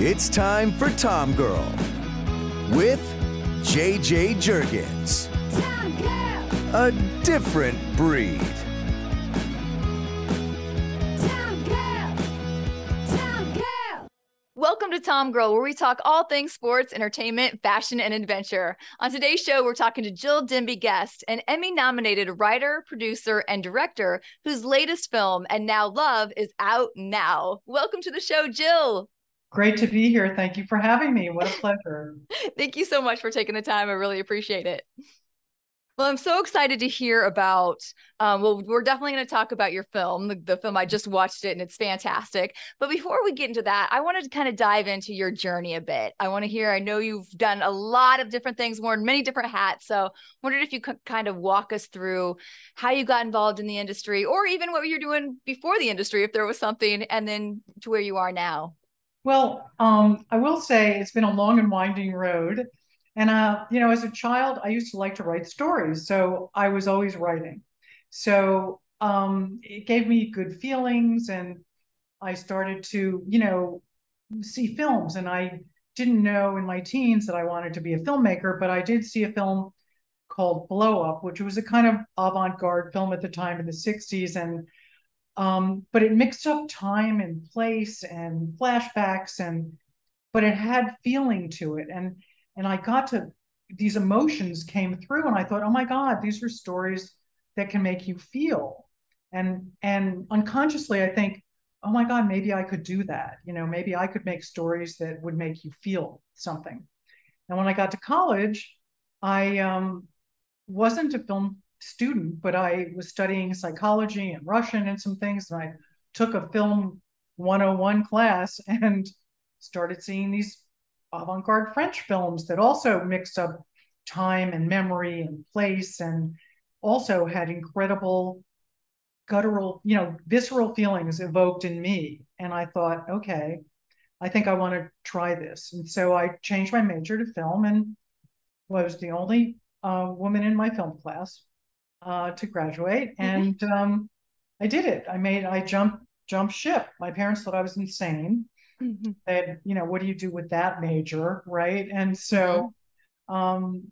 It's time for Tom Girl with JJ Jurgens. A different breed. Welcome to Tom Girl, where we talk all things sports, entertainment, fashion, and adventure. On today's show, we're talking to Jill Demby Guest, an Emmy nominated writer, producer, and director whose latest film, And Now Love, is out now. Welcome to the show, Jill. Great to be here. Thank you for having me. What a pleasure. Thank you so much for taking the time. I really appreciate it. Well, I'm so excited to hear about. Um, well, we're definitely going to talk about your film, the, the, film. I just watched it and it's fantastic. But before we get into that, I wanted to kind of dive into your journey a bit. I want to hear. I know you've done a lot of different things, worn many different hats. So, wondered if you could kind of walk us through how you got involved in the industry, or even what you're doing before the industry, if there was something, and then to where you are now. Well, um, I will say it's been a long and winding road. And, uh, you know, as a child, I used to like to write stories. So I was always writing. So um, it gave me good feelings. And I started to, you know, see films. And I didn't know in my teens that I wanted to be a filmmaker, but I did see a film called Blow Up, which was a kind of avant garde film at the time in the 60s. And um, but it mixed up time and place and flashbacks and but it had feeling to it and and I got to these emotions came through and I thought, oh my God, these are stories that can make you feel. And and unconsciously I think, oh my God, maybe I could do that. You know, maybe I could make stories that would make you feel something. And when I got to college, I um, wasn't a film student, but I was studying psychology and Russian and some things. And I took a film 101 class and started seeing these avant garde French films that also mixed up time and memory and place and also had incredible guttural, you know, visceral feelings evoked in me. And I thought, okay, I think I want to try this. And so I changed my major to film and was the only uh, woman in my film class uh, to graduate. Mm-hmm. And um, I did it. I made, I jumped, jumped ship. My parents thought I was insane. Mm-hmm. And, you know, what do you do with that major? Right. And so um,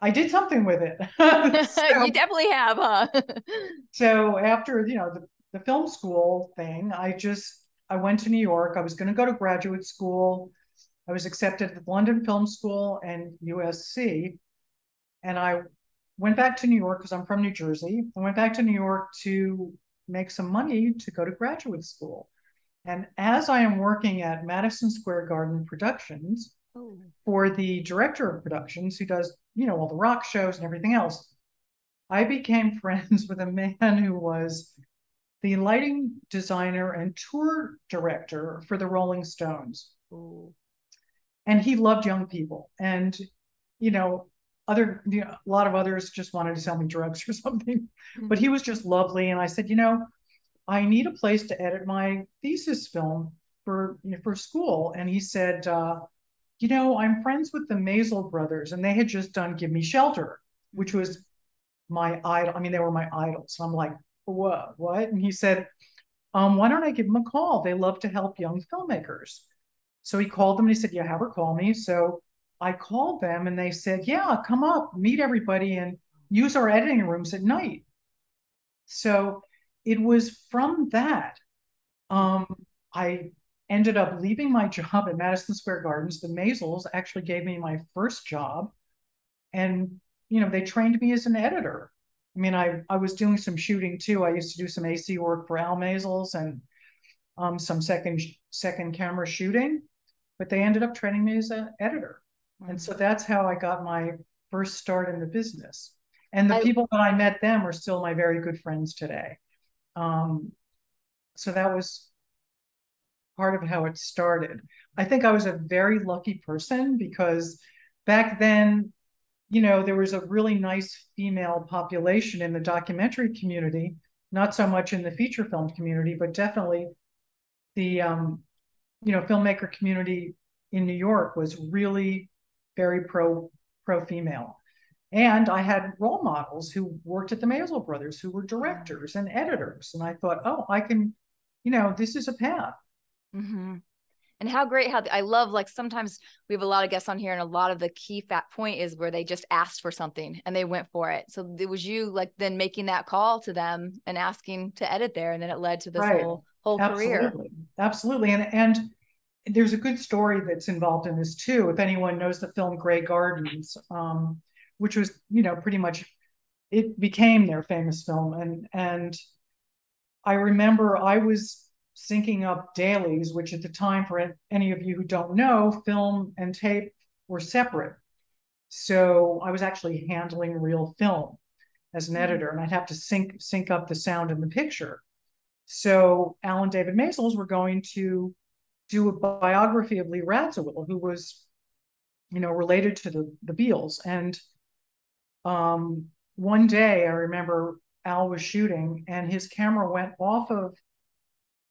I did something with it. so, you definitely have, huh? so after, you know, the, the film school thing, I just, I went to New York. I was going to go to graduate school. I was accepted at the London Film School and USC. And I went back to New York because I'm from New Jersey. I went back to New York to make some money to go to graduate school. And as I am working at Madison Square Garden Productions oh. for the director of productions who does, you know, all the rock shows and everything else, I became friends with a man who was the lighting designer and tour director for the Rolling Stones. Oh. And he loved young people. And, you know, other, you know, a lot of others just wanted to sell me drugs or something, mm-hmm. but he was just lovely. And I said, you know, I need a place to edit my thesis film for you know, for school. And he said, uh, you know, I'm friends with the Maysles brothers, and they had just done Give Me Shelter, which was my idol. I mean, they were my idols. So I'm like, whoa What? And he said, um, why don't I give them a call? They love to help young filmmakers. So he called them and he said, yeah, have her call me. So I called them and they said, yeah, come up, meet everybody and use our editing rooms at night. So it was from that um, I ended up leaving my job at Madison Square Gardens. The Maysles actually gave me my first job, and you know they trained me as an editor. I mean, I I was doing some shooting too. I used to do some AC work for Al Maysles and um, some second second camera shooting, but they ended up training me as an editor, wow. and so that's how I got my first start in the business. And the I, people that I met them are still my very good friends today. Um, so that was part of how it started. I think I was a very lucky person because back then, you know, there was a really nice female population in the documentary community, not so much in the feature film community, but definitely the, um, you know, filmmaker community in New York was really very pro pro female. And I had role models who worked at the Maysles Brothers who were directors and editors. And I thought, oh, I can, you know, this is a path. Mm-hmm. And how great how I love like sometimes we have a lot of guests on here and a lot of the key fat point is where they just asked for something and they went for it. So it was you like then making that call to them and asking to edit there and then it led to this right. whole whole Absolutely. career. Absolutely. And and there's a good story that's involved in this too. If anyone knows the film Grey Gardens, um, which was, you know, pretty much it became their famous film. And and I remember I was syncing up dailies, which at the time, for any of you who don't know, film and tape were separate. So I was actually handling real film as an mm-hmm. editor, and I'd have to sync sync up the sound and the picture. So Al and David Maysles were going to do a biography of Lee Radziwill, who was, you know, related to the the Beales. And um, one day, I remember Al was shooting, and his camera went off of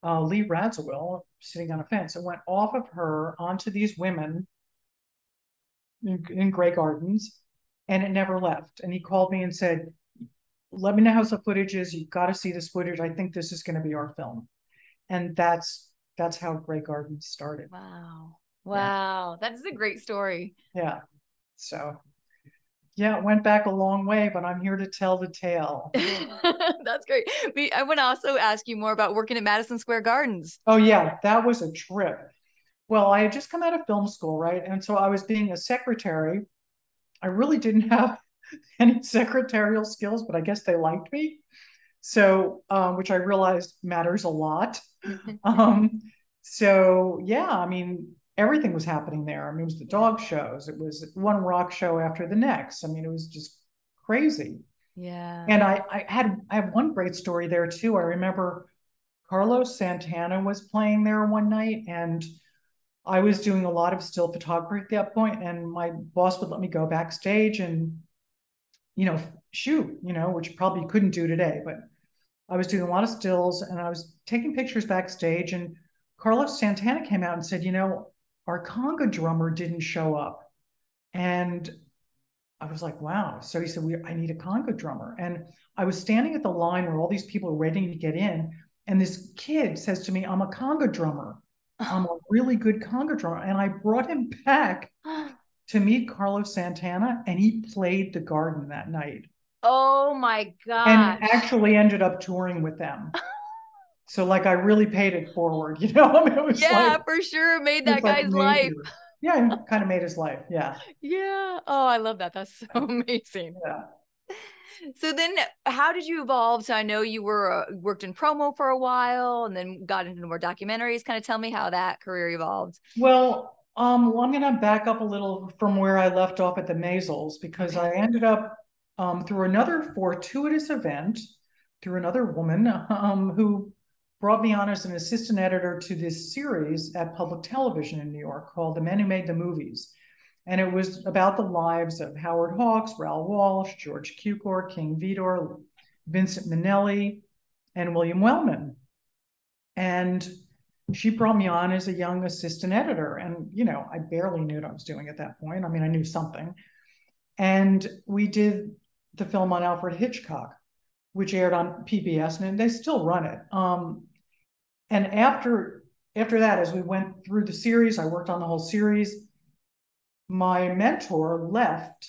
uh, Lee Radziwill sitting on a fence. It went off of her onto these women in, in Grey Gardens, and it never left. And he called me and said, "Let me know how the footage is. You've got to see this footage. I think this is going to be our film." And that's that's how Grey Gardens started. Wow. Wow. Yeah. That is a great story. Yeah. So yeah, it went back a long way, but I'm here to tell the tale. That's great. We, I want to also ask you more about working at Madison Square Gardens. Oh, yeah, that was a trip. Well, I had just come out of film school, right? And so I was being a secretary. I really didn't have any secretarial skills, but I guess they liked me. So, um, which I realized matters a lot. um, so, yeah, I mean, everything was happening there. I mean, it was the dog shows. It was one rock show after the next. I mean, it was just crazy. Yeah. And I, I had I have one great story there too. I remember Carlos Santana was playing there one night and I was doing a lot of still photography at that point. point, and my boss would let me go backstage and, you know, shoot, you know, which probably couldn't do today, but I was doing a lot of stills and I was taking pictures backstage. And Carlos Santana came out and said, you know, our conga drummer didn't show up. And I was like, wow. So he said, we, I need a conga drummer. And I was standing at the line where all these people are waiting to get in. And this kid says to me, I'm a conga drummer. I'm a really good conga drummer. And I brought him back to meet Carlos Santana, and he played the garden that night. Oh my God. And actually ended up touring with them. So like I really paid it forward, you know. I mean, it was yeah, like, for sure, It made that guy's like life. Yeah, kind of made his life. Yeah. Yeah. Oh, I love that. That's so amazing. Yeah. So then, how did you evolve? So I know you were uh, worked in promo for a while, and then got into more documentaries. Kind of tell me how that career evolved. Well, um, well, I'm going to back up a little from where I left off at the Maysles because okay. I ended up um, through another fortuitous event, through another woman um, who brought me on as an assistant editor to this series at public television in New York called The Men Who Made the Movies. And it was about the lives of Howard Hawks, Raoul Walsh, George Cukor, King Vidor, Vincent Minnelli, and William Wellman. And she brought me on as a young assistant editor. And, you know, I barely knew what I was doing at that point. I mean, I knew something. And we did the film on Alfred Hitchcock which aired on PBS, and they still run it. Um, and after after that, as we went through the series, I worked on the whole series. My mentor left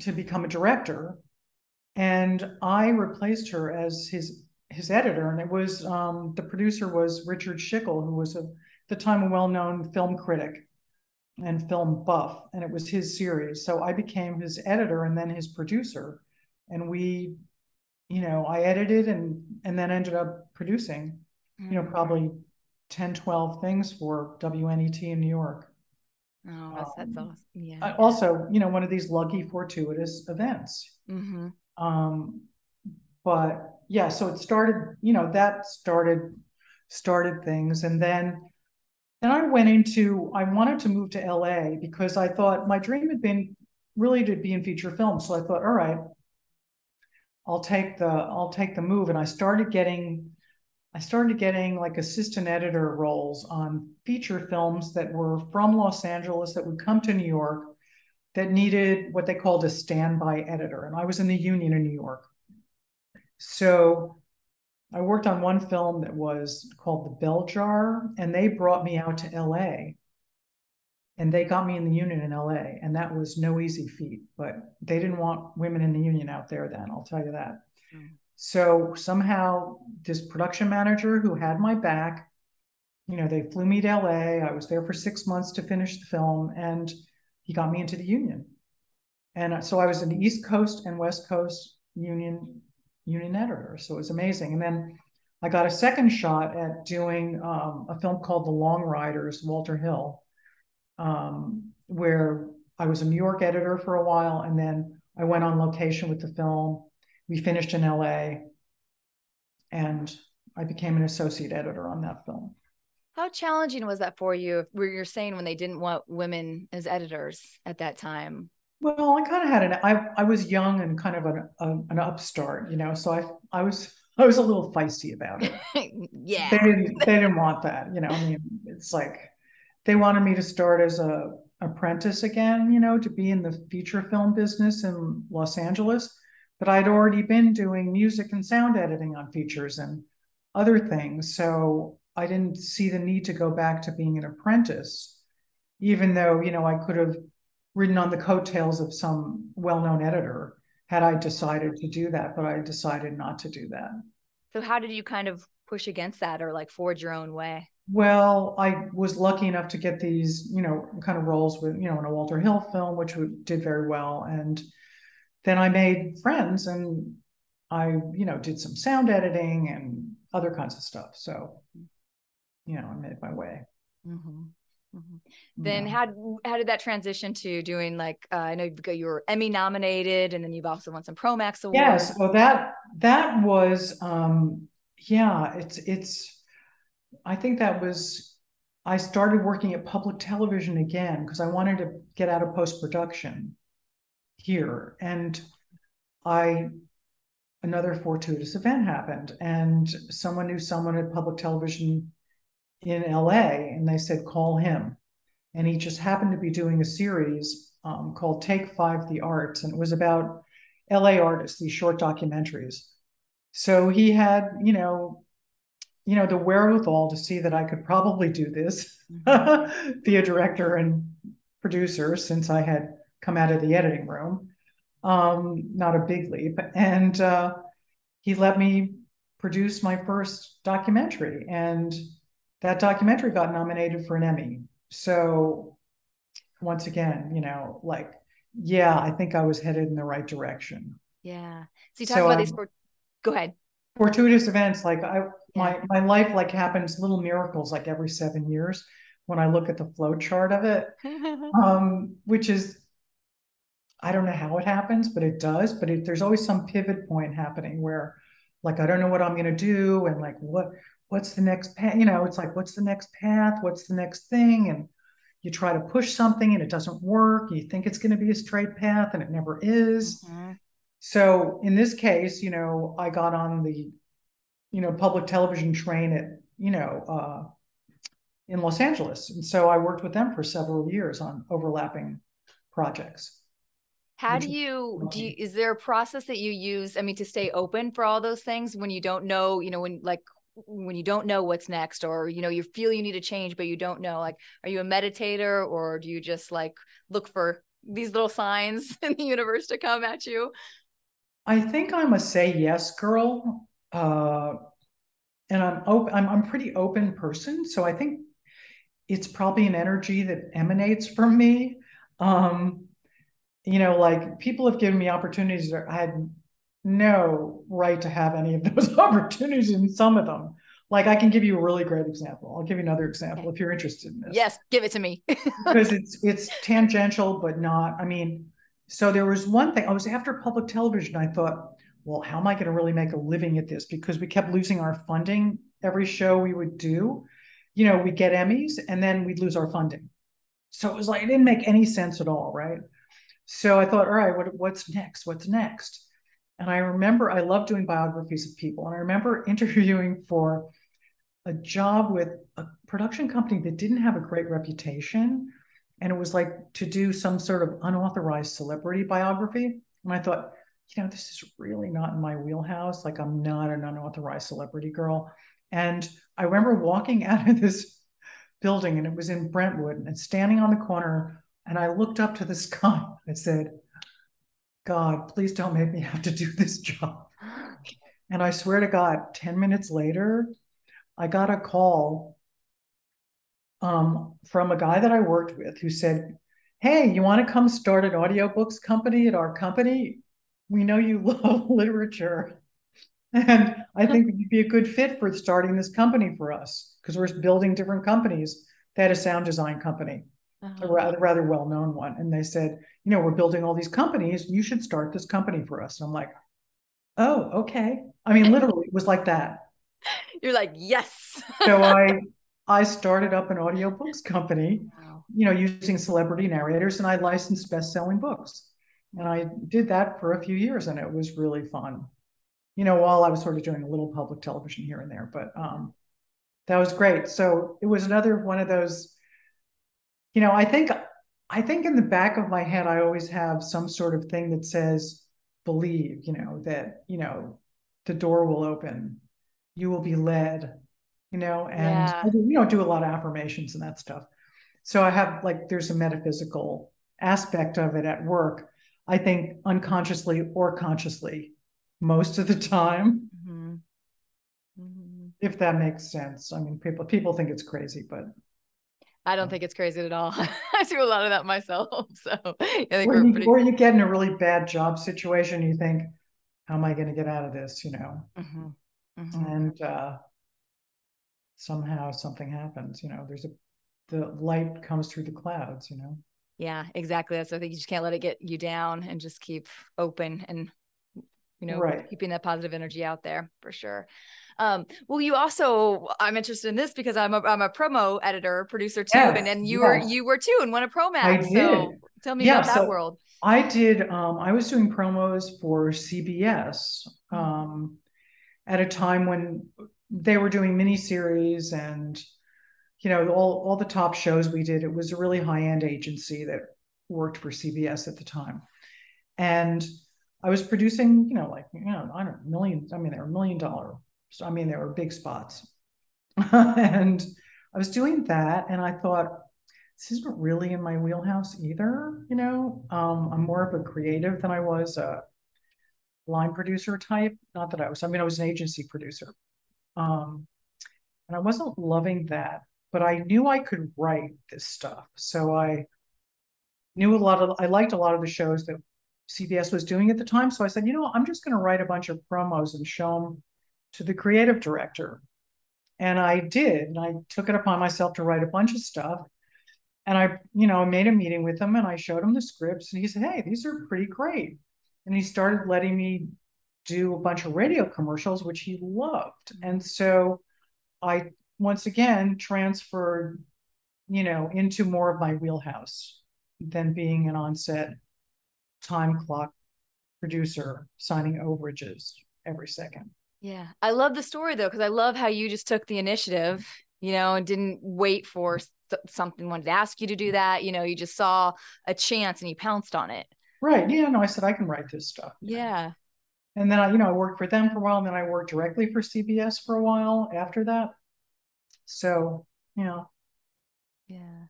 to become a director, and I replaced her as his his editor. And it was um, the producer was Richard Schickel, who was a, at the time a well known film critic and film buff, and it was his series. So I became his editor and then his producer, and we you know, I edited and and then ended up producing, mm-hmm. you know, probably mm-hmm. 10, 12 things for WNET in New York. Oh, that's, that's um, awesome. Yeah. Also, you know, one of these lucky fortuitous events. Mm-hmm. Um, but yeah, so it started, you know, that started started things. And then then I went into I wanted to move to LA because I thought my dream had been really to be in feature film. So I thought, all right, I'll take the I'll take the move. And I started getting I started getting like assistant editor roles on feature films that were from Los Angeles that would come to New York that needed what they called a standby editor. And I was in the union in New York. So I worked on one film that was called The Bell Jar, and they brought me out to LA. And they got me in the union in LA, and that was no easy feat. But they didn't want women in the union out there then, I'll tell you that. Mm. So somehow, this production manager who had my back, you know, they flew me to LA. I was there for six months to finish the film, and he got me into the union. And so I was in the East Coast and West Coast union union editor. So it was amazing. And then I got a second shot at doing um, a film called The Long Riders, Walter Hill, um, where I was a New York editor for a while, and then I went on location with the film. We finished in LA, and I became an associate editor on that film. How challenging was that for you? Where you're saying when they didn't want women as editors at that time? Well, I kind of had an I I was young and kind of an a, an upstart, you know, so I I was I was a little feisty about it. yeah. They didn't they didn't want that, you know. I mean, it's like they wanted me to start as a apprentice again, you know, to be in the feature film business in Los Angeles, but I'd already been doing music and sound editing on features and other things, so I didn't see the need to go back to being an apprentice, even though, you know, I could have ridden on the coattails of some well-known editor had I decided to do that, but I decided not to do that. So how did you kind of push against that or like forge your own way? Well, I was lucky enough to get these, you know, kind of roles with, you know, in a Walter Hill film, which did very well. And then I made friends and I, you know, did some sound editing and other kinds of stuff. So, you know, I made my way. Mm-hmm. Mm-hmm. Then yeah. how how did that transition to doing like uh, I know you were Emmy nominated and then you've also won some Promax awards. Yes, well that that was um yeah it's it's I think that was I started working at public television again because I wanted to get out of post production here and I another fortuitous event happened and someone knew someone at public television in LA and they said, call him. And he just happened to be doing a series um, called Take Five the Arts. And it was about LA artists, these short documentaries. So he had, you know, you know, the wherewithal to see that I could probably do this, be a director and producer since I had come out of the editing room. Um, not a big leap. And uh, he let me produce my first documentary. And that documentary got nominated for an Emmy. So once again, you know, like, yeah, I think I was headed in the right direction. Yeah. So you talk so, about um, these. Go ahead. Fortuitous events, like I, my my life, like happens little miracles, like every seven years. When I look at the flow chart of it, um, which is, I don't know how it happens, but it does. But it, there's always some pivot point happening where, like, I don't know what I'm going to do, and like, what what's the next path? You know, it's like, what's the next path? What's the next thing? And you try to push something and it doesn't work. You think it's going to be a straight path and it never is. Mm-hmm. So in this case, you know, I got on the, you know, public television train at, you know, uh, in Los Angeles. And so I worked with them for several years on overlapping projects. How do you do you, is there a process that you use I mean to stay open for all those things when you don't know, you know, when like when you don't know what's next or you know you feel you need to change but you don't know like are you a meditator or do you just like look for these little signs in the universe to come at you i think i'm a say yes girl uh and i'm open I'm, I'm a pretty open person so i think it's probably an energy that emanates from me um you know like people have given me opportunities that i had no right to have any of those opportunities in some of them. Like I can give you a really great example. I'll give you another example if you're interested in this. Yes, give it to me. because it's it's tangential, but not. I mean, so there was one thing. I was after public television. I thought, well, how am I going to really make a living at this? Because we kept losing our funding every show we would do. You know, we'd get Emmys and then we'd lose our funding. So it was like it didn't make any sense at all, right? So I thought, all right, what, what's next? What's next? And I remember I love doing biographies of people. And I remember interviewing for a job with a production company that didn't have a great reputation. And it was like to do some sort of unauthorized celebrity biography. And I thought, you know, this is really not in my wheelhouse. Like, I'm not an unauthorized celebrity girl. And I remember walking out of this building, and it was in Brentwood, and standing on the corner, and I looked up to the sky. I said, God, please don't make me have to do this job. And I swear to God, 10 minutes later, I got a call um, from a guy that I worked with who said, Hey, you want to come start an audiobooks company at our company? We know you love literature. And I think you'd be a good fit for starting this company for us because we're building different companies. They had a sound design company, uh-huh. a rather, rather well known one. And they said, You know, we're building all these companies. You should start this company for us. And I'm like, Oh, okay. I mean, literally, it was like that. You're like, Yes. so I I started up an audiobooks company, wow. you know, using celebrity narrators, and I licensed best-selling books. And I did that for a few years, and it was really fun. You know, while I was sort of doing a little public television here and there, but um, that was great. So it was another one of those. You know, I think I think in the back of my head, I always have some sort of thing that says, "Believe," you know, that you know, the door will open, you will be led, you know, and yeah. I don't do a lot of affirmations and that stuff. So I have like there's a metaphysical aspect of it at work. I think unconsciously or consciously most of the time. Mm-hmm. Mm-hmm. If that makes sense. I mean, people people think it's crazy, but I don't think it's crazy at all. I do a lot of that myself. So I think or, you, pretty... or you get in a really bad job situation, you think, how am I going to get out of this? You know, mm-hmm. mm-hmm. and uh, somehow something happens. You know, there's a the light comes through the clouds. You know. Yeah, exactly. That's I think you just can't let it get you down and just keep open and you know right. keeping that positive energy out there for sure. Um, well, you also, I'm interested in this because I'm a, I'm a promo editor, producer too, yes, and, and you yes. were you were too in one of Promax. So tell me yeah, about so that world. I did. Um, I was doing promos for CBS mm-hmm. um, at a time when they were doing miniseries and you know all all the top shows we did. It was a really high end agency that worked for CBS at the time, and I was producing you know like you know I don't know millions. I mean, they were million dollar. So I mean, they were big spots, and I was doing that, and I thought this isn't really in my wheelhouse either. You know, um, I'm more of a creative than I was a line producer type. Not that I was. I mean, I was an agency producer. Um, and I wasn't loving that, but I knew I could write this stuff. So I knew a lot of, I liked a lot of the shows that CBS was doing at the time. So I said, you know, I'm just going to write a bunch of promos and show them to the creative director. And I did. And I took it upon myself to write a bunch of stuff. And I, you know, made a meeting with him and I showed him the scripts and he said, Hey, these are pretty great. And he started letting me do a bunch of radio commercials, which he loved. Mm-hmm. And so I once again transferred, you know, into more of my wheelhouse than being an onset time clock producer signing overages every second. Yeah. I love the story though, because I love how you just took the initiative, you know, and didn't wait for something wanted to ask you to do mm-hmm. that. You know, you just saw a chance and you pounced on it. Right. Yeah. No, I said, I can write this stuff. Yeah. And then I, you know, I worked for them for a while, and then I worked directly for CBS for a while after that. So, you know. Yeah.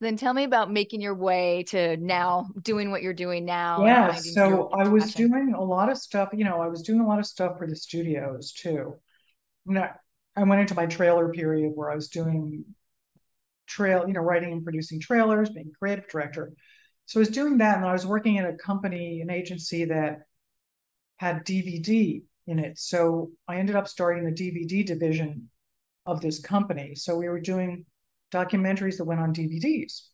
Then tell me about making your way to now doing what you're doing now. Yeah. So I was doing a lot of stuff, you know, I was doing a lot of stuff for the studios too. I went into my trailer period where I was doing trail, you know, writing and producing trailers, being creative director. So I was doing that, and I was working at a company, an agency that had DVD in it. So I ended up starting the DVD division of this company. So we were doing documentaries that went on DVDs.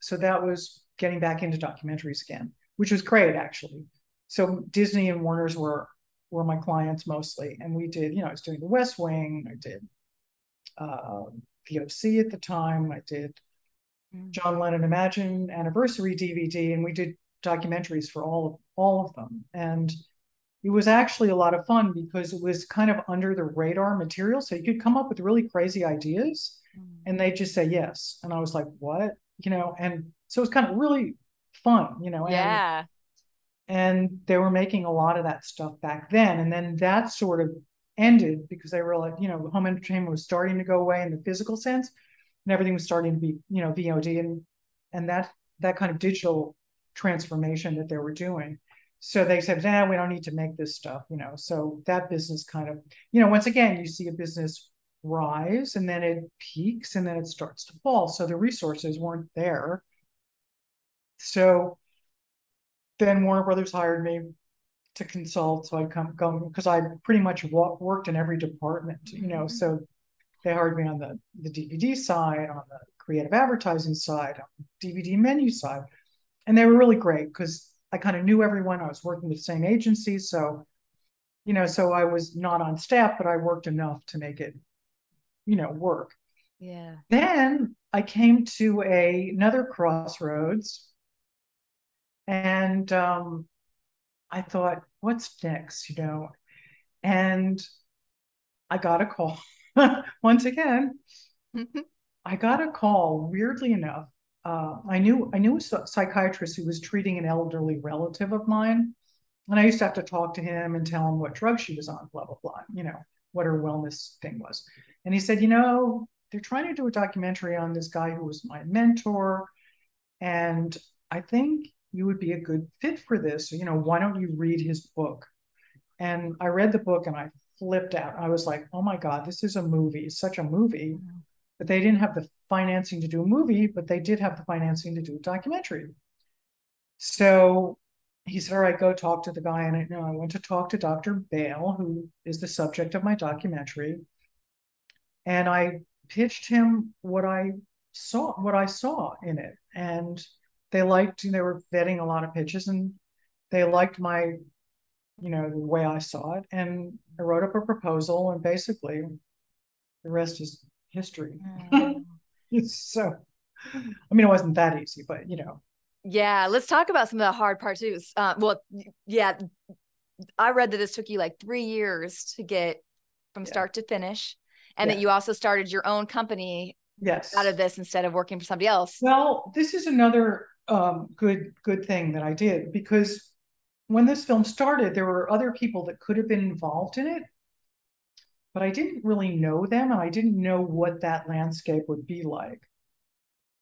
So that was getting back into documentaries again, which was great actually. So Disney and Warner's were were my clients mostly, and we did. You know, I was doing The West Wing. I did uh, the OC at the time. I did mm. John Lennon Imagine anniversary DVD, and we did documentaries for all of all of them. And it was actually a lot of fun because it was kind of under the radar material. So you could come up with really crazy ideas mm. and they just say yes. And I was like, what? You know, and so it was kind of really fun, you know. Yeah. And, and they were making a lot of that stuff back then. And then that sort of ended because they realized, you know, home entertainment was starting to go away in the physical sense, and everything was starting to be, you know, VOD and and that that kind of digital transformation that they were doing. So they said, nah, we don't need to make this stuff, you know. So that business kind of, you know, once again, you see a business rise and then it peaks and then it starts to fall. So the resources weren't there. So then Warner Brothers hired me to consult. So I'd come go because I pretty much worked in every department, you know. Mm-hmm. So they hired me on the the DVD side, on the creative advertising side, on DVD menu side, and they were really great because I kind of knew everyone. I was working with the same agency, so you know, so I was not on staff, but I worked enough to make it, you know, work. Yeah. Then I came to a another crossroads, and um, I thought, what's next, you know, and I got a call once again. I got a call, weirdly enough, uh, I knew I knew a psychiatrist who was treating an elderly relative of mine, and I used to have to talk to him and tell him what drug she was on, blah blah blah. You know what her wellness thing was, and he said, you know, they're trying to do a documentary on this guy who was my mentor, and I think you would be a good fit for this. You know, why don't you read his book? And I read the book and I flipped out. I was like, oh my god, this is a movie, such a movie. But they didn't have the financing to do a movie, but they did have the financing to do a documentary. So he said, All right, go talk to the guy. And I, you know, I went to talk to Dr. Bale, who is the subject of my documentary. And I pitched him what I saw, what I saw in it. And they liked, they were vetting a lot of pitches and they liked my, you know, the way I saw it. And I wrote up a proposal and basically the rest is history. Mm. So, I mean, it wasn't that easy, but you know. Yeah, let's talk about some of the hard parts too. Uh, well, yeah, I read that this took you like three years to get from start to finish, and yeah. that you also started your own company. Yes. Out of this instead of working for somebody else. Well, this is another um, good good thing that I did because when this film started, there were other people that could have been involved in it, but I didn't really know them and I didn't know what that landscape would be like.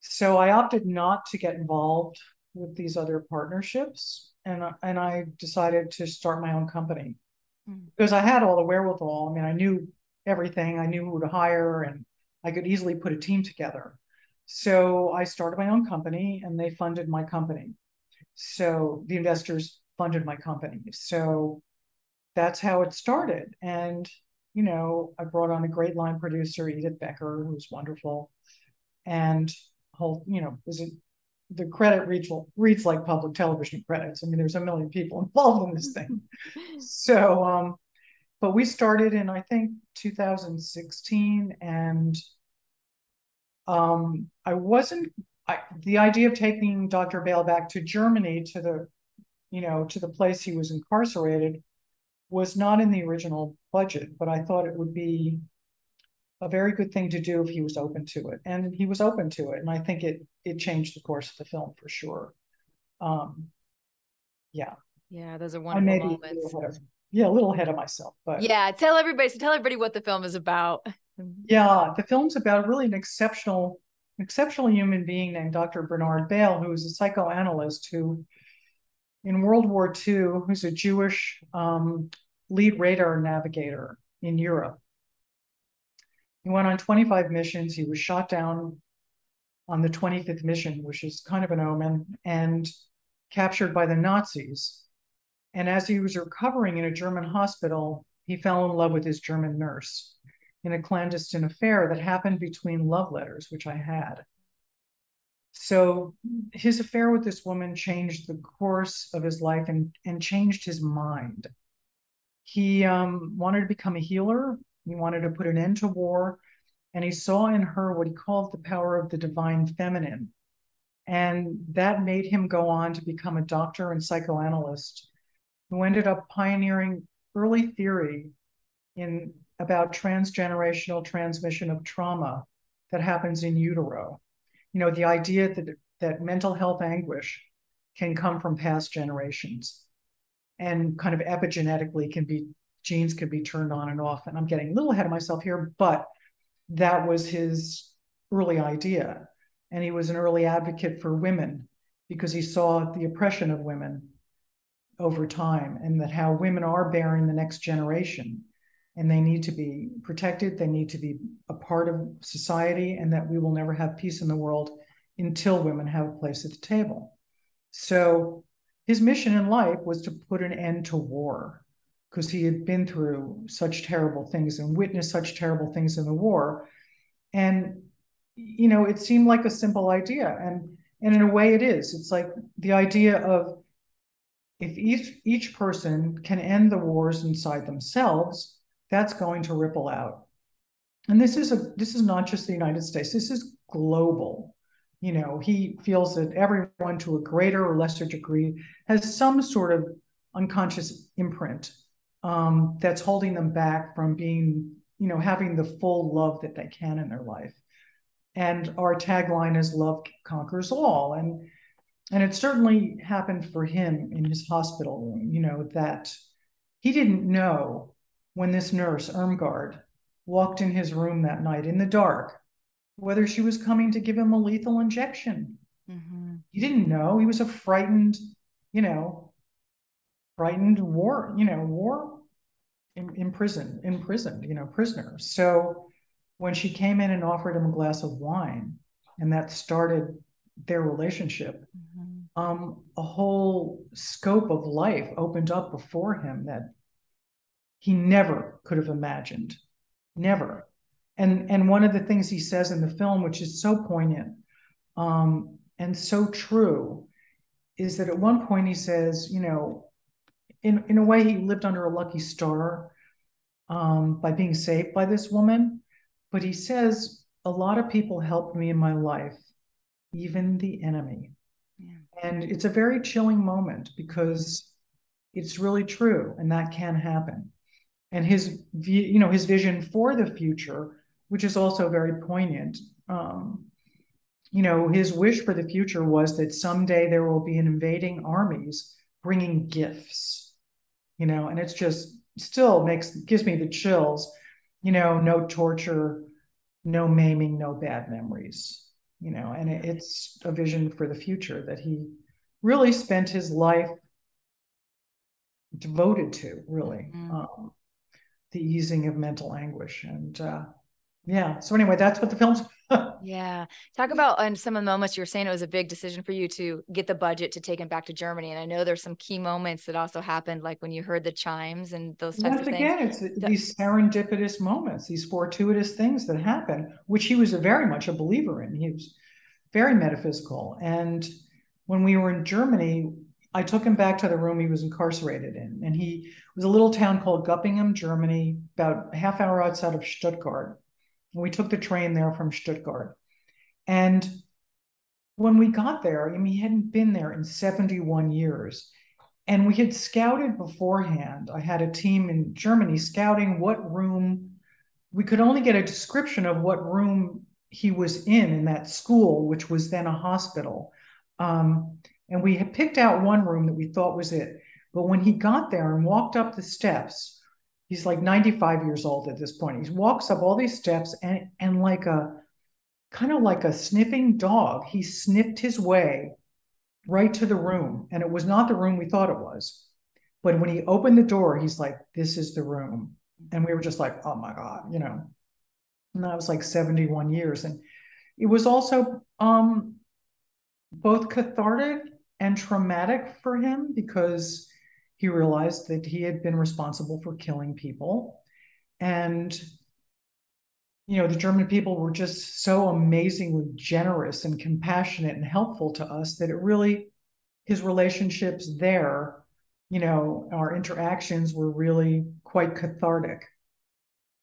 So I opted not to get involved with these other partnerships and, and I decided to start my own company mm. because I had all the wherewithal. I mean, I knew everything, I knew who to hire, and I could easily put a team together. So I started my own company and they funded my company. So the investors funded my company. So that's how it started. And you know, I brought on a great line producer, Edith Becker, who's wonderful, and whole, you know, is it the credit reads reads like public television credits. I mean, there's a million people involved in this thing. so, um, but we started in I think 2016, and um, I wasn't. I, the idea of taking Dr. Bale back to Germany to the, you know, to the place he was incarcerated was not in the original budget, but I thought it would be a very good thing to do if he was open to it. And he was open to it. And I think it it changed the course of the film for sure. Um yeah. Yeah, those are wonderful moments. A of, yeah, a little ahead of myself. But yeah, tell everybody so tell everybody what the film is about. yeah, the film's about really an exceptional exceptional human being named Dr. Bernard Bale, who is a psychoanalyst who in World War II, who's a Jewish um, lead radar navigator in Europe. He went on 25 missions. He was shot down on the 25th mission, which is kind of an omen, and captured by the Nazis. And as he was recovering in a German hospital, he fell in love with his German nurse in a clandestine affair that happened between love letters, which I had. So his affair with this woman changed the course of his life and, and changed his mind. He um, wanted to become a healer. He wanted to put an end to war. And he saw in her what he called the power of the divine feminine. And that made him go on to become a doctor and psychoanalyst who ended up pioneering early theory in about transgenerational transmission of trauma that happens in utero you know, the idea that that mental health anguish can come from past generations. And kind of epigenetically can be genes can be turned on and off. And I'm getting a little ahead of myself here, but that was his early idea. And he was an early advocate for women because he saw the oppression of women over time and that how women are bearing the next generation and they need to be protected they need to be a part of society and that we will never have peace in the world until women have a place at the table so his mission in life was to put an end to war because he had been through such terrible things and witnessed such terrible things in the war. And you know it seemed like a simple idea and and in a way it is. It's like the idea of if each each person can end the wars inside themselves that's going to ripple out. And this is a this is not just the united states. This is global you know he feels that everyone to a greater or lesser degree has some sort of unconscious imprint um, that's holding them back from being you know having the full love that they can in their life. And our tagline is love conquers all. And and it certainly happened for him in his hospital room you know that he didn't know when this nurse Irmgard walked in his room that night in the dark whether she was coming to give him a lethal injection mm-hmm. he didn't know he was a frightened you know frightened war you know war in imprisoned imprisoned you know prisoner so when she came in and offered him a glass of wine, and that started their relationship, mm-hmm. um, a whole scope of life opened up before him that he never could have imagined. Never. And and one of the things he says in the film, which is so poignant um, and so true, is that at one point he says, you know, in, in a way he lived under a lucky star um, by being saved by this woman but he says, a lot of people helped me in my life, even the enemy. Yeah. And it's a very chilling moment because it's really true and that can happen. And his, you know, his vision for the future, which is also very poignant. Um, you know, his wish for the future was that someday there will be an invading armies bringing gifts, you know, and it's just still makes gives me the chills you know, no torture, no maiming, no bad memories, you know, and it, it's a vision for the future that he really spent his life devoted to, really, mm-hmm. um, the easing of mental anguish. And uh, yeah, so anyway, that's what the film's yeah. Talk about and some of the moments you were saying it was a big decision for you to get the budget to take him back to Germany. And I know there's some key moments that also happened, like when you heard the chimes and those types Once of again, things. it's these serendipitous moments, these fortuitous things that happen, which he was very much a believer in. He was very metaphysical. And when we were in Germany, I took him back to the room he was incarcerated in. And he was a little town called Göppingen, Germany, about half hour outside of Stuttgart. We took the train there from Stuttgart. And when we got there, I mean, he hadn't been there in 71 years. And we had scouted beforehand. I had a team in Germany scouting what room we could only get a description of what room he was in in that school, which was then a hospital. Um, and we had picked out one room that we thought was it. But when he got there and walked up the steps, he's like 95 years old at this point. He walks up all these steps and and like a kind of like a sniffing dog, he sniffed his way right to the room. And it was not the room we thought it was. But when he opened the door, he's like, This is the room. And we were just like, Oh my God, you know. And that was like 71 years. And it was also um, both cathartic and traumatic for him because he realized that he had been responsible for killing people. And, you know, the German people were just so amazingly generous and compassionate and helpful to us that it really, his relationships there, you know, our interactions were really quite cathartic.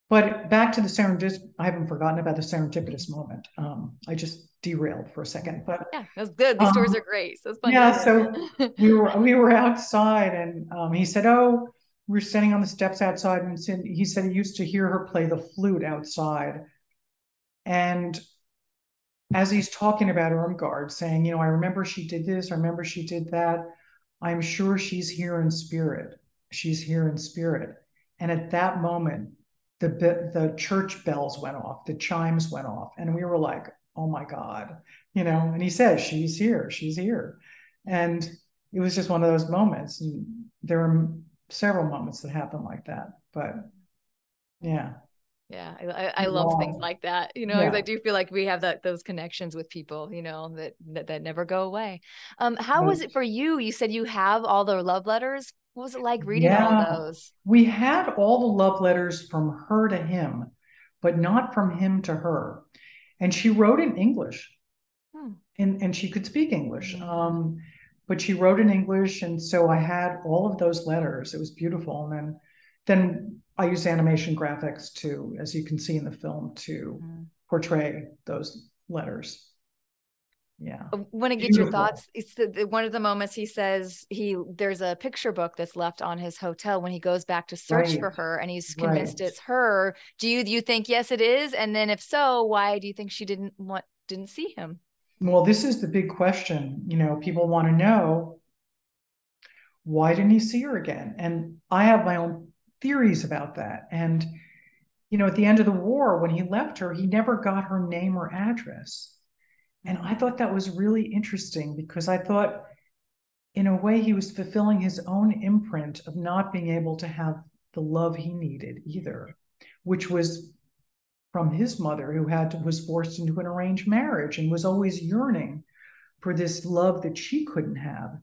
But back to the serendipitous, I haven't forgotten about the serendipitous moment. Um, I just derailed for a second, but yeah, that's good. These um, stories are great. So it's fun. Yeah, so we were we were outside, and um, he said, "Oh, we are standing on the steps outside," and he said he used to hear her play the flute outside, and as he's talking about Irmgard, saying, "You know, I remember she did this. I remember she did that." I'm sure she's here in spirit. She's here in spirit. And at that moment, the the church bells went off, the chimes went off, and we were like, "Oh my God!" You know. And he says, "She's here. She's here," and it was just one of those moments. And there were several moments that happened like that, but yeah. Yeah, I, I love wow. things like that, you know, because yeah. I do feel like we have that those connections with people, you know, that that, that never go away. Um, how was it for you? You said you have all the love letters. What was it like reading yeah. all those? We had all the love letters from her to him, but not from him to her. And she wrote in English, hmm. and and she could speak English. Mm-hmm. Um, but she wrote in English, and so I had all of those letters. It was beautiful, and then then I used animation graphics to, as you can see in the film, to mm. portray those letters. Yeah. I want to get Beautiful. your thoughts. It's the, the, one of the moments he says he there's a picture book that's left on his hotel when he goes back to search right. for her and he's convinced right. it's her. Do you do you think yes it is? And then if so, why do you think she didn't want didn't see him? Well, this is the big question. You know, people want to know why didn't he see her again? And I have my own theories about that. And, you know, at the end of the war, when he left her, he never got her name or address. And I thought that was really interesting because I thought, in a way, he was fulfilling his own imprint of not being able to have the love he needed either, which was from his mother, who had to, was forced into an arranged marriage and was always yearning for this love that she couldn't have.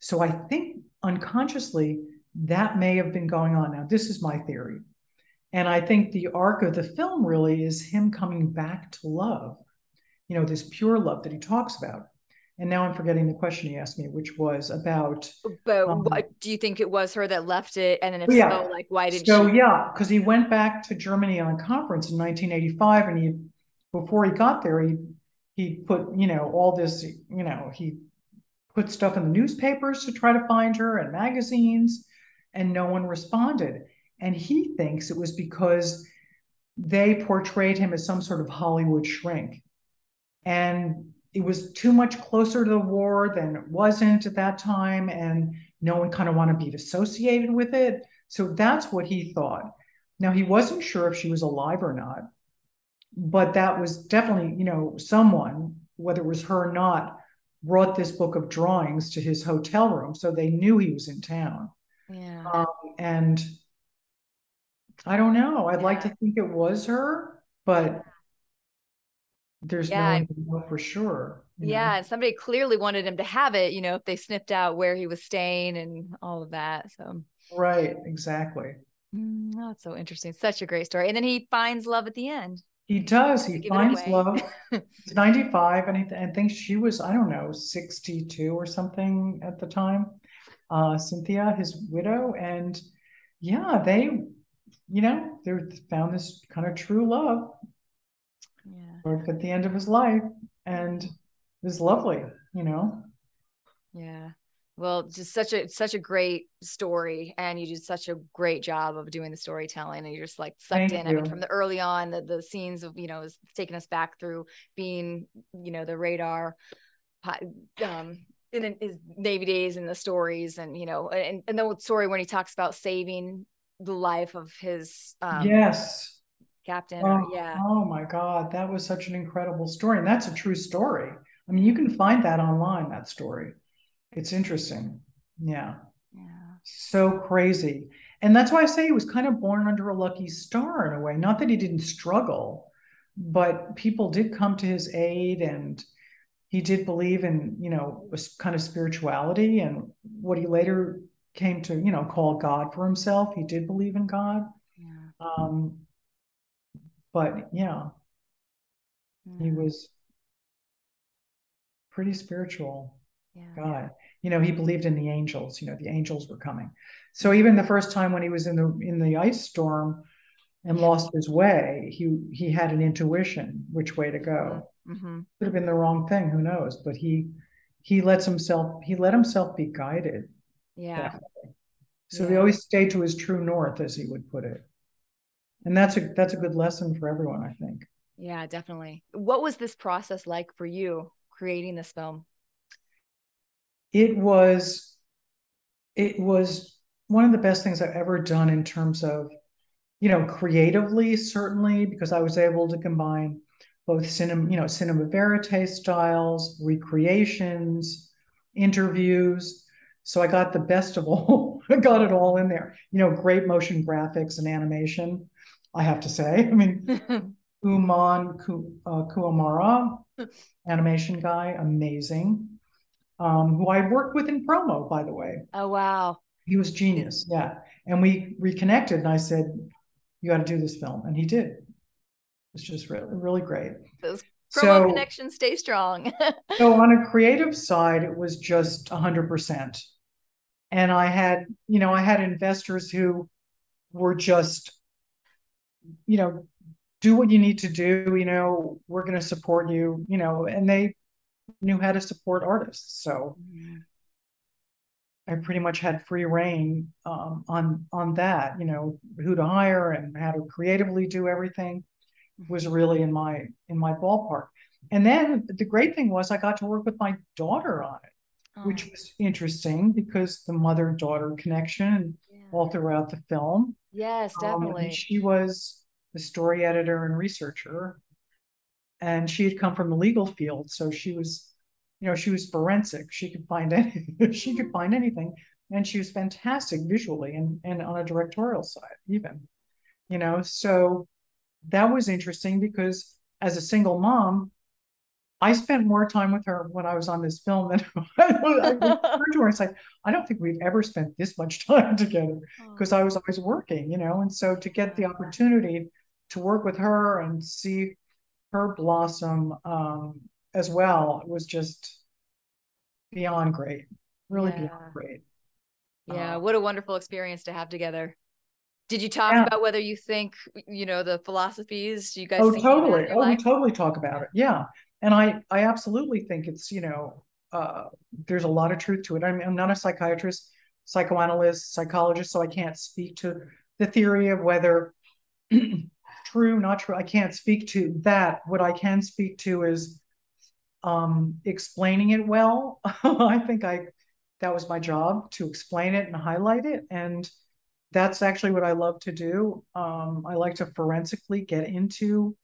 So I think unconsciously, that may have been going on. Now, this is my theory. And I think the arc of the film really is him coming back to love, you know, this pure love that he talks about. And now I'm forgetting the question he asked me, which was about. But um, what, do you think it was her that left it? And then if yeah. so, like, why did so, she? yeah, because he went back to Germany on a conference in 1985. And he, before he got there, he, he put, you know, all this, you know, he put stuff in the newspapers to try to find her and magazines and no one responded. And he thinks it was because they portrayed him as some sort of Hollywood shrink. And it was too much closer to the war than it wasn't at that time. And no one kind of wanted to be associated with it. So that's what he thought. Now, he wasn't sure if she was alive or not, but that was definitely, you know, someone, whether it was her or not, brought this book of drawings to his hotel room. So they knew he was in town. Yeah. Um, and I don't know. I'd yeah. like to think it was her, but there's yeah. no way to know for sure. Yeah, know? and somebody clearly wanted him to have it, you know, if they sniffed out where he was staying and all of that. So right, exactly. Mm, oh, that's so interesting. Such a great story. And then he finds love at the end. He does. He finds love. He's 95, and I, I think she was, I don't know, 62 or something at the time uh, Cynthia, his widow, and yeah, they, you know, they found this kind of true love. Yeah. At the end of his life, and it was lovely, you know. Yeah. Well, just such a such a great story, and you did such a great job of doing the storytelling, and you're just like sucked Thank in. You. I mean, from the early on, the the scenes of you know, is taking us back through being, you know, the radar, um, in his Navy days and the stories and you know and, and the story when he talks about saving the life of his um, yes captain oh, yeah. oh my god that was such an incredible story and that's a true story. I mean you can find that online that story. It's interesting. Yeah. Yeah. So crazy. And that's why i say he was kind of born under a lucky star in a way. Not that he didn't struggle but people did come to his aid and he did believe in you know was kind of spirituality and what he later came to you know call god for himself he did believe in god. Yeah. um but yeah, yeah he was pretty spiritual yeah. guy. You know he believed in the angels you know the angels were coming. So even the first time when he was in the in the ice storm and lost his way he he had an intuition which way to go. Mm-hmm. could have been the wrong thing who knows? But he he lets himself he let himself be guided yeah. so yeah. he always stayed to his true north as he would put it and that's a that's a good lesson for everyone i think yeah definitely what was this process like for you creating this film it was it was one of the best things I've ever done in terms of, you know, creatively, certainly, because I was able to combine both cinema, you know, cinema verite styles, recreations, interviews. So I got the best of all. I got it all in there. You know, great motion graphics and animation. I have to say. I mean, Uman uh, Kuamara, animation guy, amazing. Um, who I worked with in promo, by the way. Oh wow, he was genius. Yeah, and we reconnected, and I said, "You got to do this film," and he did. It's just really, really great. Those promo so, connections stay strong. so on a creative side, it was just hundred percent, and I had, you know, I had investors who were just, you know, do what you need to do. You know, we're going to support you. You know, and they knew how to support artists. So mm-hmm. I pretty much had free reign um, on on that. You know, who to hire and how to creatively do everything was really in my in my ballpark. And then the great thing was I got to work with my daughter on it, oh. which was interesting because the mother daughter connection yeah. all throughout the film. Yes, definitely. Um, she was the story editor and researcher and she had come from the legal field so she was you know she was forensic she could find any she could find anything and she was fantastic visually and and on a directorial side even you know so that was interesting because as a single mom I spent more time with her when I was on this film than I, turned to her and said, I don't think we've ever spent this much time together because I was always working, you know. And so to get the opportunity to work with her and see her blossom um, as well was just beyond great, really yeah. beyond great. Yeah, uh, what a wonderful experience to have together. Did you talk yeah. about whether you think you know the philosophies you guys? Oh, totally. Oh, life? we totally talk about it. Yeah, and I I absolutely think it's you know uh, there's a lot of truth to it. I mean, I'm not a psychiatrist, psychoanalyst, psychologist, so I can't speak to the theory of whether true, not true. I can't speak to that. What I can speak to is um, explaining it well. I think I that was my job to explain it and highlight it, and that's actually what I love to do. Um, I like to forensically get into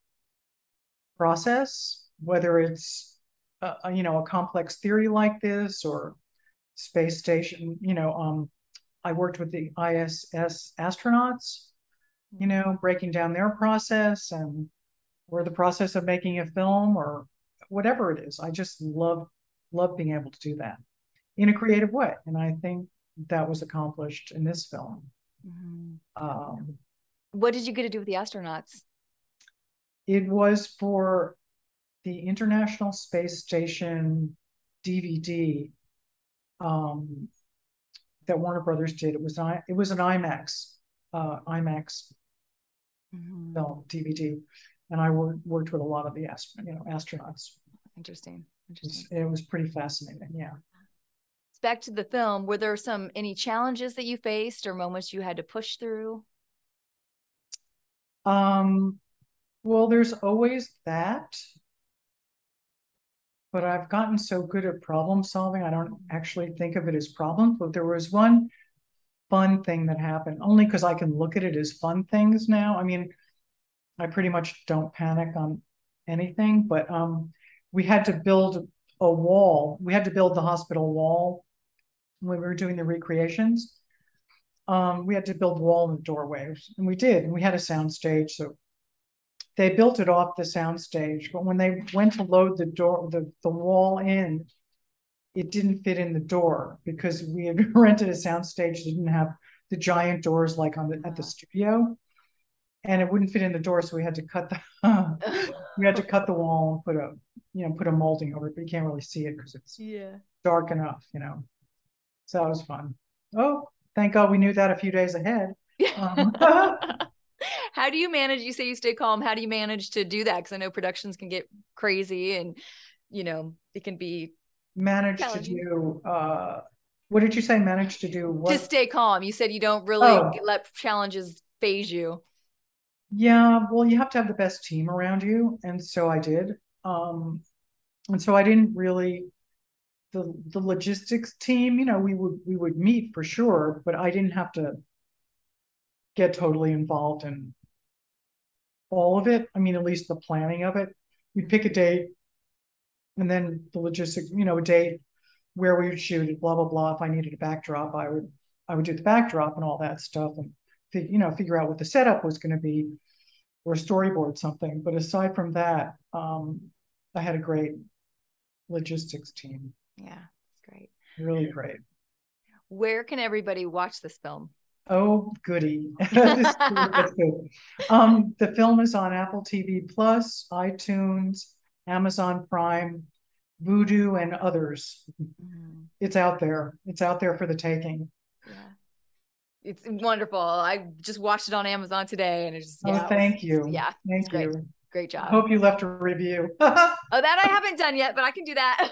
process, whether it's a, you know a complex theory like this or space station. You know, um, I worked with the ISS astronauts you know, breaking down their process and or the process of making a film or whatever it is. I just love love being able to do that in a creative way, and I think that was accomplished in this film. Mm-hmm. Um, what did you get to do with the astronauts? It was for the International Space Station DVD um, that Warner Brothers did. It was it was an IMAX uh, IMAX mm-hmm. film DVD, and I worked worked with a lot of the ast- you know astronauts. Interesting. Interesting. It was pretty fascinating. Yeah. Back to the film. Were there some any challenges that you faced or moments you had to push through? Um. Well, there's always that but I've gotten so good at problem solving, I don't actually think of it as problems. But there was one fun thing that happened only because I can look at it as fun things now. I mean, I pretty much don't panic on anything, but um, we had to build a wall. We had to build the hospital wall when we were doing the recreations. Um, we had to build wall in the doorways, and we did. And we had a sound stage, so they built it off the soundstage. But when they went to load the door, the, the wall in, it didn't fit in the door because we had rented a soundstage that didn't have the giant doors like on the at the studio and it wouldn't fit in the door so we had to cut the we had to cut the wall and put a you know put a molding over it but you can't really see it because it's yeah. dark enough you know. So that was fun. Oh thank god we knew that a few days ahead. Um, how do you manage you say you stay calm how do you manage to do that? Because i know productions can get crazy and you know it can be manage to do uh what did you say? Manage to do what? to stay calm. You said you don't really oh. let challenges faze you. Yeah well you have to have the best team around you and so i did. Um and so i didn't really the the logistics team, you know, we would we would meet for sure, but I didn't have to get totally involved in all of it. I mean, at least the planning of it. We'd pick a date and then the logistics, you know, a date where we would shoot it, blah blah blah. If I needed a backdrop, I would I would do the backdrop and all that stuff and you know figure out what the setup was going to be or storyboard something. But aside from that, um, I had a great logistics team. Yeah, it's great. Really great. Where can everybody watch this film? Oh, goody. um, the film is on Apple TV Plus, iTunes, Amazon Prime, Vudu, and others. Mm. It's out there. It's out there for the taking. Yeah. It's wonderful. I just watched it on Amazon today and it's just, oh, yeah, oh, thank you. Yeah. Thank you. Great job. I hope you left a review. oh, that I haven't done yet, but I can do that.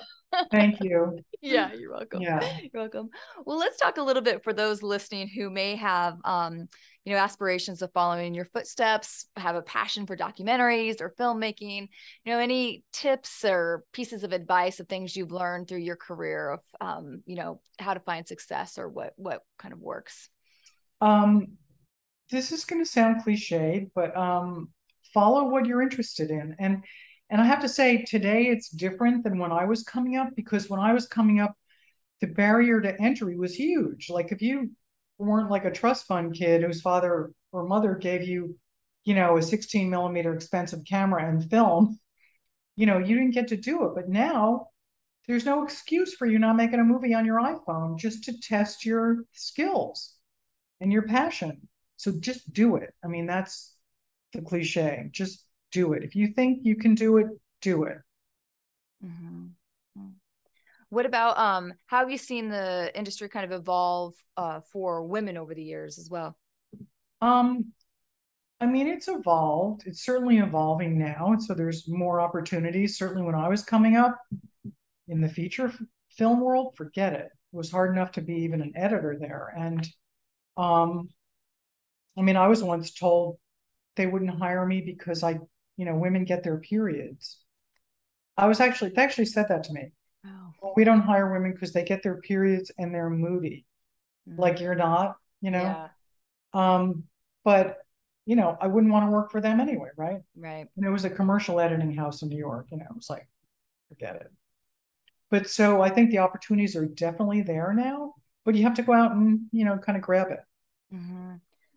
Thank you. yeah, you're welcome. Yeah. You're welcome. Well, let's talk a little bit for those listening who may have um, you know, aspirations of following in your footsteps, have a passion for documentaries or filmmaking. You know, any tips or pieces of advice of things you've learned through your career of um, you know, how to find success or what what kind of works? Um this is going to sound cliched, but um follow what you're interested in and and I have to say, today it's different than when I was coming up because when I was coming up, the barrier to entry was huge. Like if you weren't like a trust fund kid whose father or mother gave you, you know, a 16 millimeter expensive camera and film, you know, you didn't get to do it. But now there's no excuse for you not making a movie on your iPhone just to test your skills and your passion. So just do it. I mean, that's the cliche. Just do it. If you think you can do it, do it. Mm-hmm. What about um how have you seen the industry kind of evolve uh for women over the years as well? Um I mean it's evolved. It's certainly evolving now and so there's more opportunities. Certainly when I was coming up in the feature film world, forget it. It was hard enough to be even an editor there and um I mean I was once told they wouldn't hire me because I you know, women get their periods. I was actually, they actually said that to me. Oh. Well, we don't hire women because they get their periods and they're moody. Mm-hmm. Like you're not, you know? Yeah. Um, but you know, I wouldn't want to work for them anyway, right? Right. And it was a commercial editing house in New York, you know, it was like, forget it. But so I think the opportunities are definitely there now, but you have to go out and, you know, kind of grab it. Mm-hmm.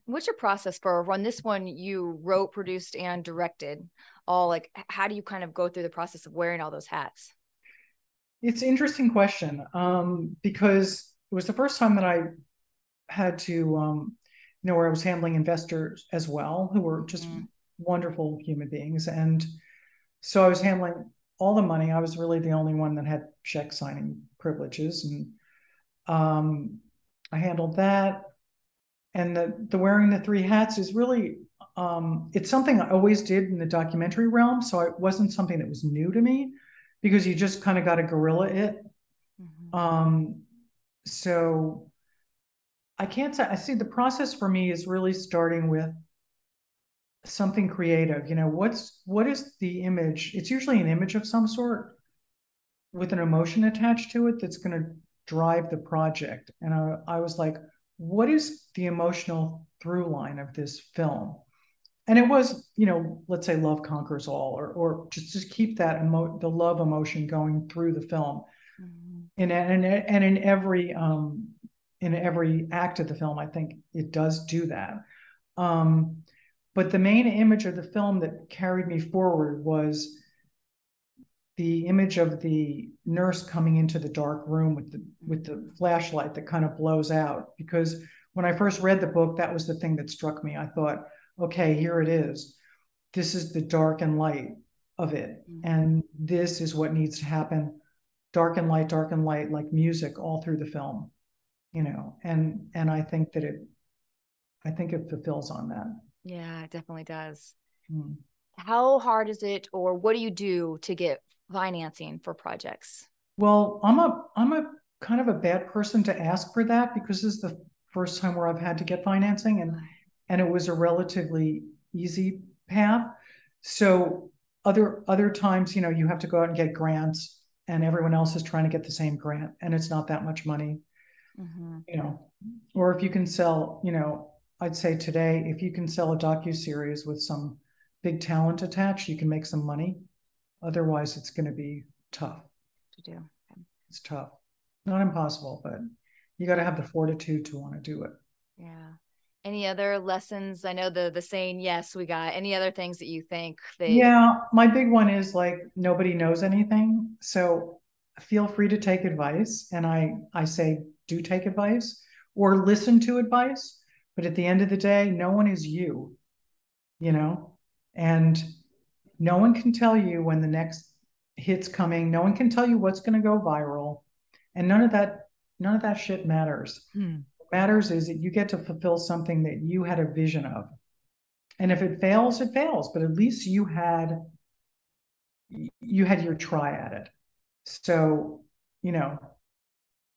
What's your process for run this one? You wrote, produced, and directed. All like, how do you kind of go through the process of wearing all those hats? It's an interesting question um, because it was the first time that I had to, um, you know, where I was handling investors as well, who were just mm-hmm. wonderful human beings, and so I was handling all the money. I was really the only one that had check signing privileges, and um, I handled that and the the wearing the three hats is really um, it's something I always did in the documentary realm. So it wasn't something that was new to me because you just kind of got to guerrilla it. Mm-hmm. Um, so I can't say I see the process for me is really starting with something creative. You know, what's what is the image? It's usually an image of some sort with an emotion attached to it that's going to drive the project. And I, I was like, what is the emotional through line of this film? And it was, you know, let's say love conquers all, or or just just keep that emo- the love emotion going through the film, mm-hmm. and and and in every um in every act of the film, I think it does do that. Um, but the main image of the film that carried me forward was the image of the nurse coming into the dark room with the with the flashlight that kind of blows out because when I first read the book that was the thing that struck me. I thought okay here it is. This is the dark and light of it. Mm-hmm. and this is what needs to happen. Dark and light dark and light like music all through the film you know? And and I think that it I think it fulfills on that. Yeah it definitely does. Mm. how hard is it or what do you do to get financing for projects? Well, I'm a I'm a kind of a bad person to ask for that because this is the first time where I've had to get financing and and it was a relatively easy path. So other other times, you know, you have to go out and get grants and everyone else is trying to get the same grant and it's not that much money mm-hmm. you know or if you can sell you know i'd say today if you can sell a docu-series with some big talent attached you can make some money otherwise it's going to be tough. To do okay. it's tough. Not impossible but you got to have the fortitude to want to do it. Yeah. Any other lessons? I know the the saying yes we got. Any other things that you think they yeah my big one is like nobody knows anything so feel free to take advice and i i say do take advice or listen to advice but at the end of the day no one is you you know? And no one can tell you when the next hit's coming no one can tell you what's going to go viral and none of that none of that shit matters hmm matters is that you get to fulfill something that you had a vision of. And if it fails, it fails, but at least you had you had your try at it. So, you know,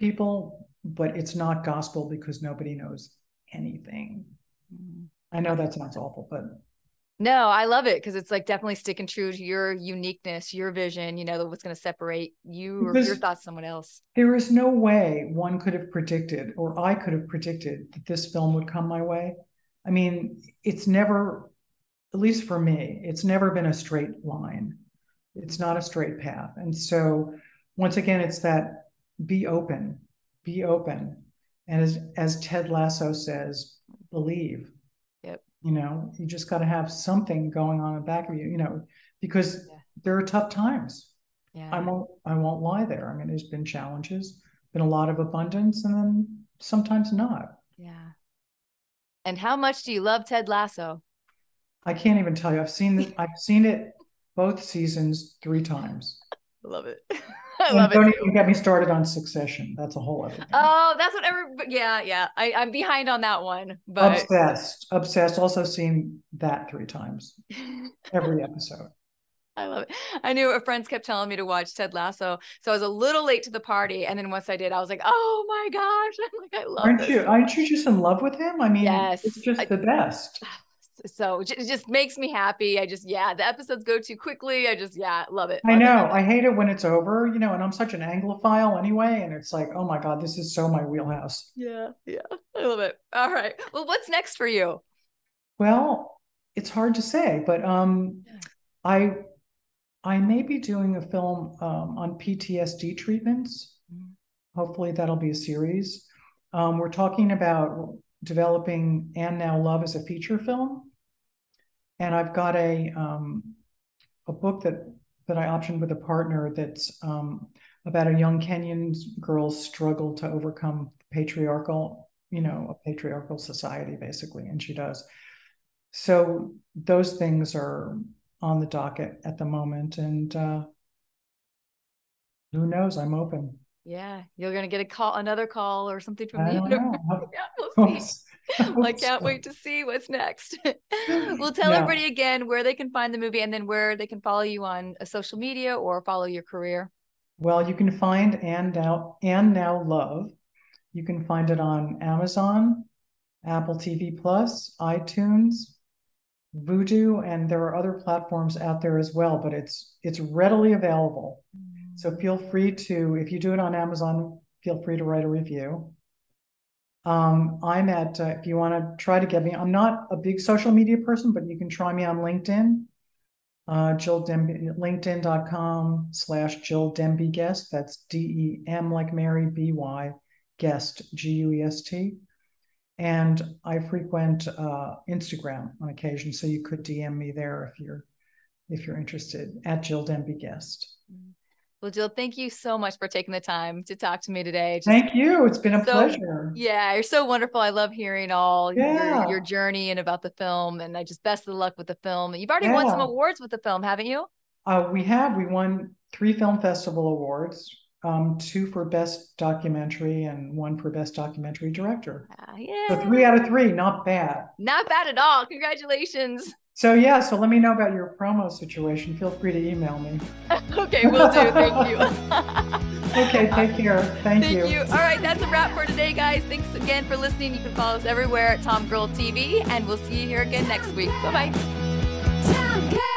people, but it's not gospel because nobody knows anything. Mm-hmm. I know that sounds awful, but no, I love it because it's like definitely sticking true to your uniqueness, your vision, you know, what's going to separate you or your thoughts someone else. There is no way one could have predicted or I could have predicted that this film would come my way. I mean, it's never, at least for me, it's never been a straight line. It's not a straight path. And so once again, it's that be open, be open. And as, as Ted Lasso says, believe you know you just got to have something going on in the back of you you know because yeah. there are tough times. Yeah. i won't i won't lie there. I mean there's been challenges been a lot of abundance and then sometimes not. Yeah. And how much do you love Ted Lasso? I can't even tell you. I've seen it i've seen it both seasons three times love it I love don't it. Don't even get me started on Succession. That's a whole other thing. Oh, that's what every yeah, yeah. I, I'm behind on that one. But obsessed. Obsessed. Also seen that three times. Every episode. I love it. I knew a friends kept telling me to watch Ted Lasso, so I was a little late to the party. And then once I did, I was like, "Oh my gosh!" I'm like, "I love." Aren't you? Aren't you just in love with him? I mean, yes, it's just I, the best. So it just makes me happy. I just yeah, the episodes go too quickly. I just yeah, love it. I know. It. I hate it when it's over, you know, and I'm such an Anglophile anyway, and it's like, oh my god, this is so my wheelhouse. Yeah, yeah, I love it. All right, well, what's next for you? Well, it's hard to say, but um, yeah. I I may be doing a film um, on PTSD treatments. Mm-hmm. Hopefully, that'll be a series. Um, we're talking about developing and now love as a feature film and I've got a um, a book that that I optioned with a partner that's um, about a young Kenyan girl's struggle to overcome patriarchal, you know, a patriarchal society, basically, and she does. So those things are on the docket at the moment, and uh, who knows? I'm open. Yeah, you're gonna get a call, another call, or something from me. yeah, we'll see. I can't wait to see what's next. we'll tell yeah. everybody again where they can find the movie and then where they can follow you on a uh, social media or follow your career. Well, you can find and now and now love. You can find it on Amazon, Apple TV Plus, iTunes, Vudu, and there are other platforms out there as well. But it's it's readily available. So feel free to, if you do it on Amazon, feel free to write a review. Um, I'm at, uh, if you want to try to get me, I'm not a big social media person, but you can try me on LinkedIn. Uh, Jill Demby, LinkedIn.com slash Jill Demby Guest. That's D E M like Mary, B Y guest, G U E S T. And I frequent uh, Instagram on occasion, so you could DM me there if you're if you're interested at Jill Demby Guest. Mm-hmm. Well, Jill, thank you so much for taking the time to talk to me today. Just thank you. It's been a so, pleasure. Yeah, you're so wonderful. I love hearing all yeah. your, your, journey and about the film. And I just best of luck with the film. You've already yeah. won some awards with the film, haven't you? Uh, we have. We won three film festival awards. Um, two for best documentary and one for best documentary director. Uh, yeah. So three out of three, not bad. Not bad at all. Congratulations. So yeah, so let me know about your promo situation. Feel free to email me. okay, we'll do. Thank you. okay, take care. Thank, you. Thank you. you. All right, that's a wrap for today, guys. Thanks again for listening. You can follow us everywhere at Tom Girl TV, and we'll see you here again next week. Bye bye.